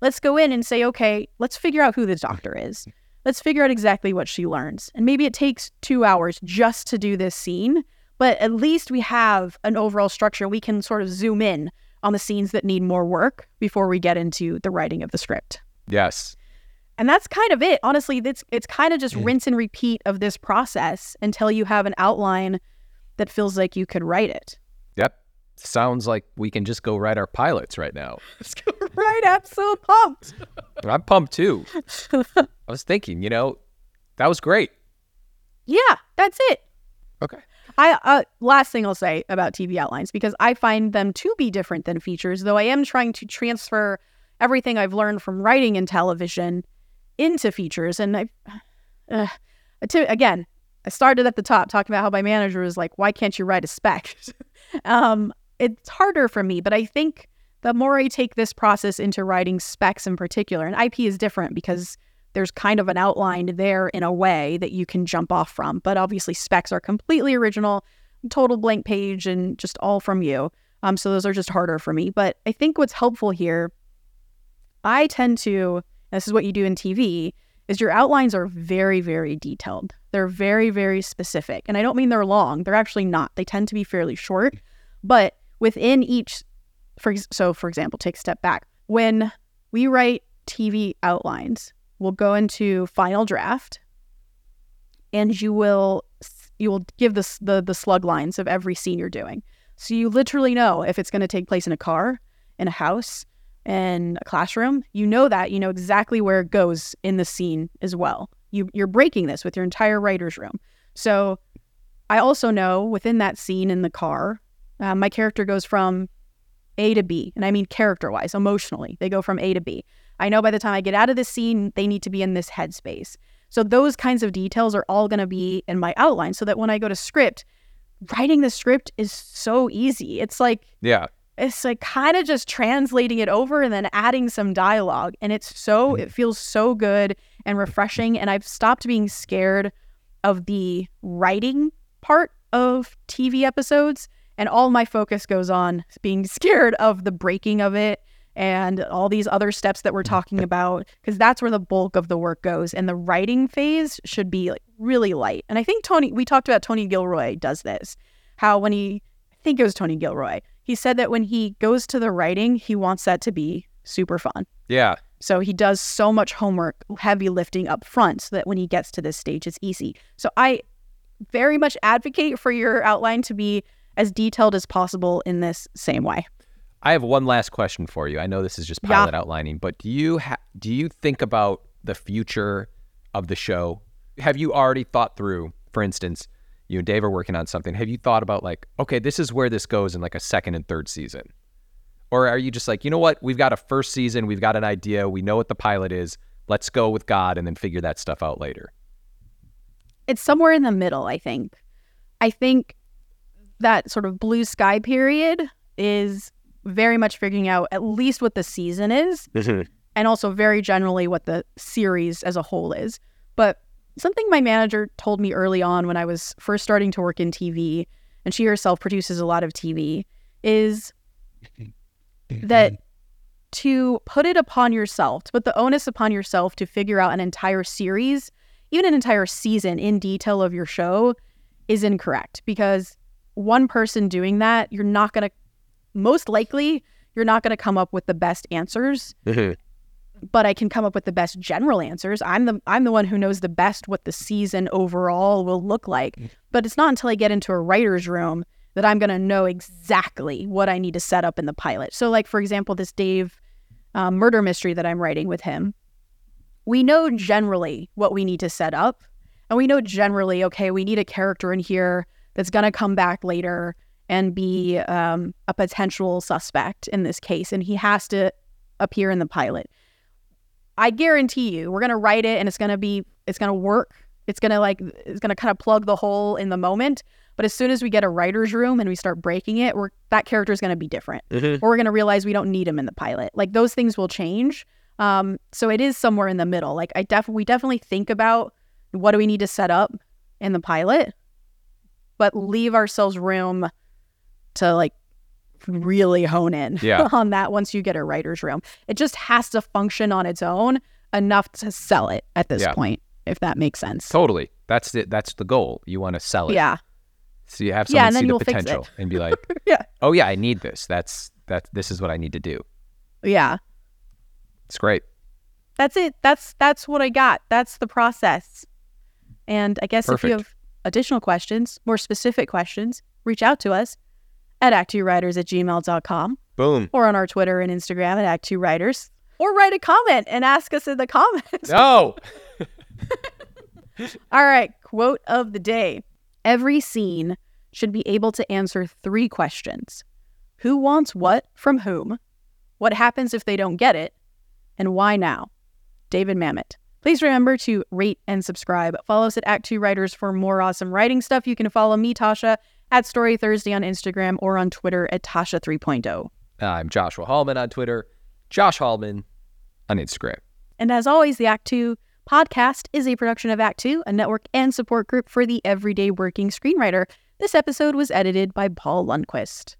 let's go in and say, okay, let's figure out who this doctor is. Let's figure out exactly what she learns. And maybe it takes two hours just to do this scene, but at least we have an overall structure. We can sort of zoom in on the scenes that need more work before we get into the writing of the script. yes. And that's kind of it. Honestly, it's it's kind of just mm. rinse and repeat of this process until you have an outline that feels like you could write it. Yep. Sounds like we can just go write our pilots right now. right, I'm so pumped. I'm pumped too. I was thinking, you know, that was great. Yeah, that's it. Okay. I uh, last thing I'll say about TV outlines because I find them to be different than features, though I am trying to transfer everything I've learned from writing in television into features. And I, uh, to, again, I started at the top talking about how my manager was like, "Why can't you write a spec?" um, it's harder for me, but I think the more I take this process into writing specs in particular, and IP is different because there's kind of an outline there in a way that you can jump off from. But obviously, specs are completely original, total blank page, and just all from you. Um, so those are just harder for me. But I think what's helpful here, I tend to, this is what you do in TV, is your outlines are very, very detailed. They're very, very specific. And I don't mean they're long, they're actually not. They tend to be fairly short. But within each, for so for example, take a step back. When we write TV outlines, we'll go into final draft and you will you will give the the slug lines of every scene you're doing. So you literally know if it's going to take place in a car, in a house, in a classroom. You know that. You know exactly where it goes in the scene as well. You you're breaking this with your entire writer's room. So I also know within that scene in the car, uh, my character goes from A to B. And I mean character wise, emotionally. They go from A to B. I know by the time I get out of this scene, they need to be in this headspace. So those kinds of details are all going to be in my outline so that when I go to script, writing the script is so easy. It's like Yeah. it's like kind of just translating it over and then adding some dialogue and it's so mm-hmm. it feels so good and refreshing and I've stopped being scared of the writing part of TV episodes and all my focus goes on being scared of the breaking of it and all these other steps that we're talking about because that's where the bulk of the work goes and the writing phase should be like really light. And i think tony we talked about tony gilroy does this how when he i think it was tony gilroy he said that when he goes to the writing he wants that to be super fun. Yeah. so he does so much homework heavy lifting up front so that when he gets to this stage it's easy. So i very much advocate for your outline to be as detailed as possible in this same way I have one last question for you. I know this is just Yeah. pilot outlining, but do you ha- do you think about the future of the show? Have you already thought through, for instance, you and Dave are working on something. Have you thought about like, okay, this is where this goes in like a second and third season? Or are you just like, you know what? We've got a first season, we've got an idea, we know what the pilot is. Let's go with God and then figure that stuff out later. it's somewhere in the middle, I think. I think that sort of blue sky period is very much figuring out at least what the season is mm-hmm. and also very generally what the series as a whole is. But something my manager told me early on when I was first starting to work in TV, and she herself produces a lot of TV, is mm-hmm. that to put it upon yourself, to put the onus upon yourself to figure out an entire series, even an entire season in detail of your show is incorrect. Because one person doing that, you're not going to, most likely, you're not going to come up with the best answers but I can come up with the best general answers. I'm the I'm the one who knows the best what the season overall will look like. But it's not until I get into a writer's room that I'm going to know exactly what I need to set up in the pilot. So, like for example, this Dave um, murder mystery that I'm writing with him, we know generally what we need to set up, and we know generally, okay, we need a character in here that's going to come back later and be um, a potential suspect in this case, and he has to appear in the pilot. I guarantee you, we're gonna write it and it's gonna be, it's gonna work. It's gonna like, it's gonna kind of plug the hole in the moment. But as soon as we get a writer's room and we start breaking it, we're that character is gonna be different, or we're gonna realize we don't need him in the pilot. Like those things will change. Um, so it is somewhere in the middle. Like I def, we definitely think about what do we need to set up in the pilot, but leave ourselves room to like really hone in Yeah. on that once you get a writer's room. It just has to function on its own enough to sell it at this Yeah. point, if that makes sense. Totally. That's the that's the goal. You want to sell it. yeah. So you have Yeah, someone and then see the potential and be like, Yeah. "Oh yeah, I need this. That's that. This is what I need to do." Yeah. It's great. That's it. That's that's what I got. That's the process. And I guess if you have additional questions, more specific questions, reach out to us at act2writers at gmail.com Boom. or on our Twitter and Instagram at act2writers. Or write a comment and ask us in the comments. No. All right, quote of the day. Every scene should be able to answer three questions Who wants what from whom? What happens if they don't get it? And why now? David Mamet. Please remember to rate and subscribe. Follow us at Act 2 Writers for more awesome writing stuff. You can follow me, Tasha, at Story Thursday on Instagram or on Twitter at Tasha 3.0. I'm Joshua Hallman on Twitter. Josh Hallman on Instagram. And as always, the Act 2 podcast is a production of Act 2, a network and support group for the everyday working screenwriter. This episode was edited by Paul Lundquist.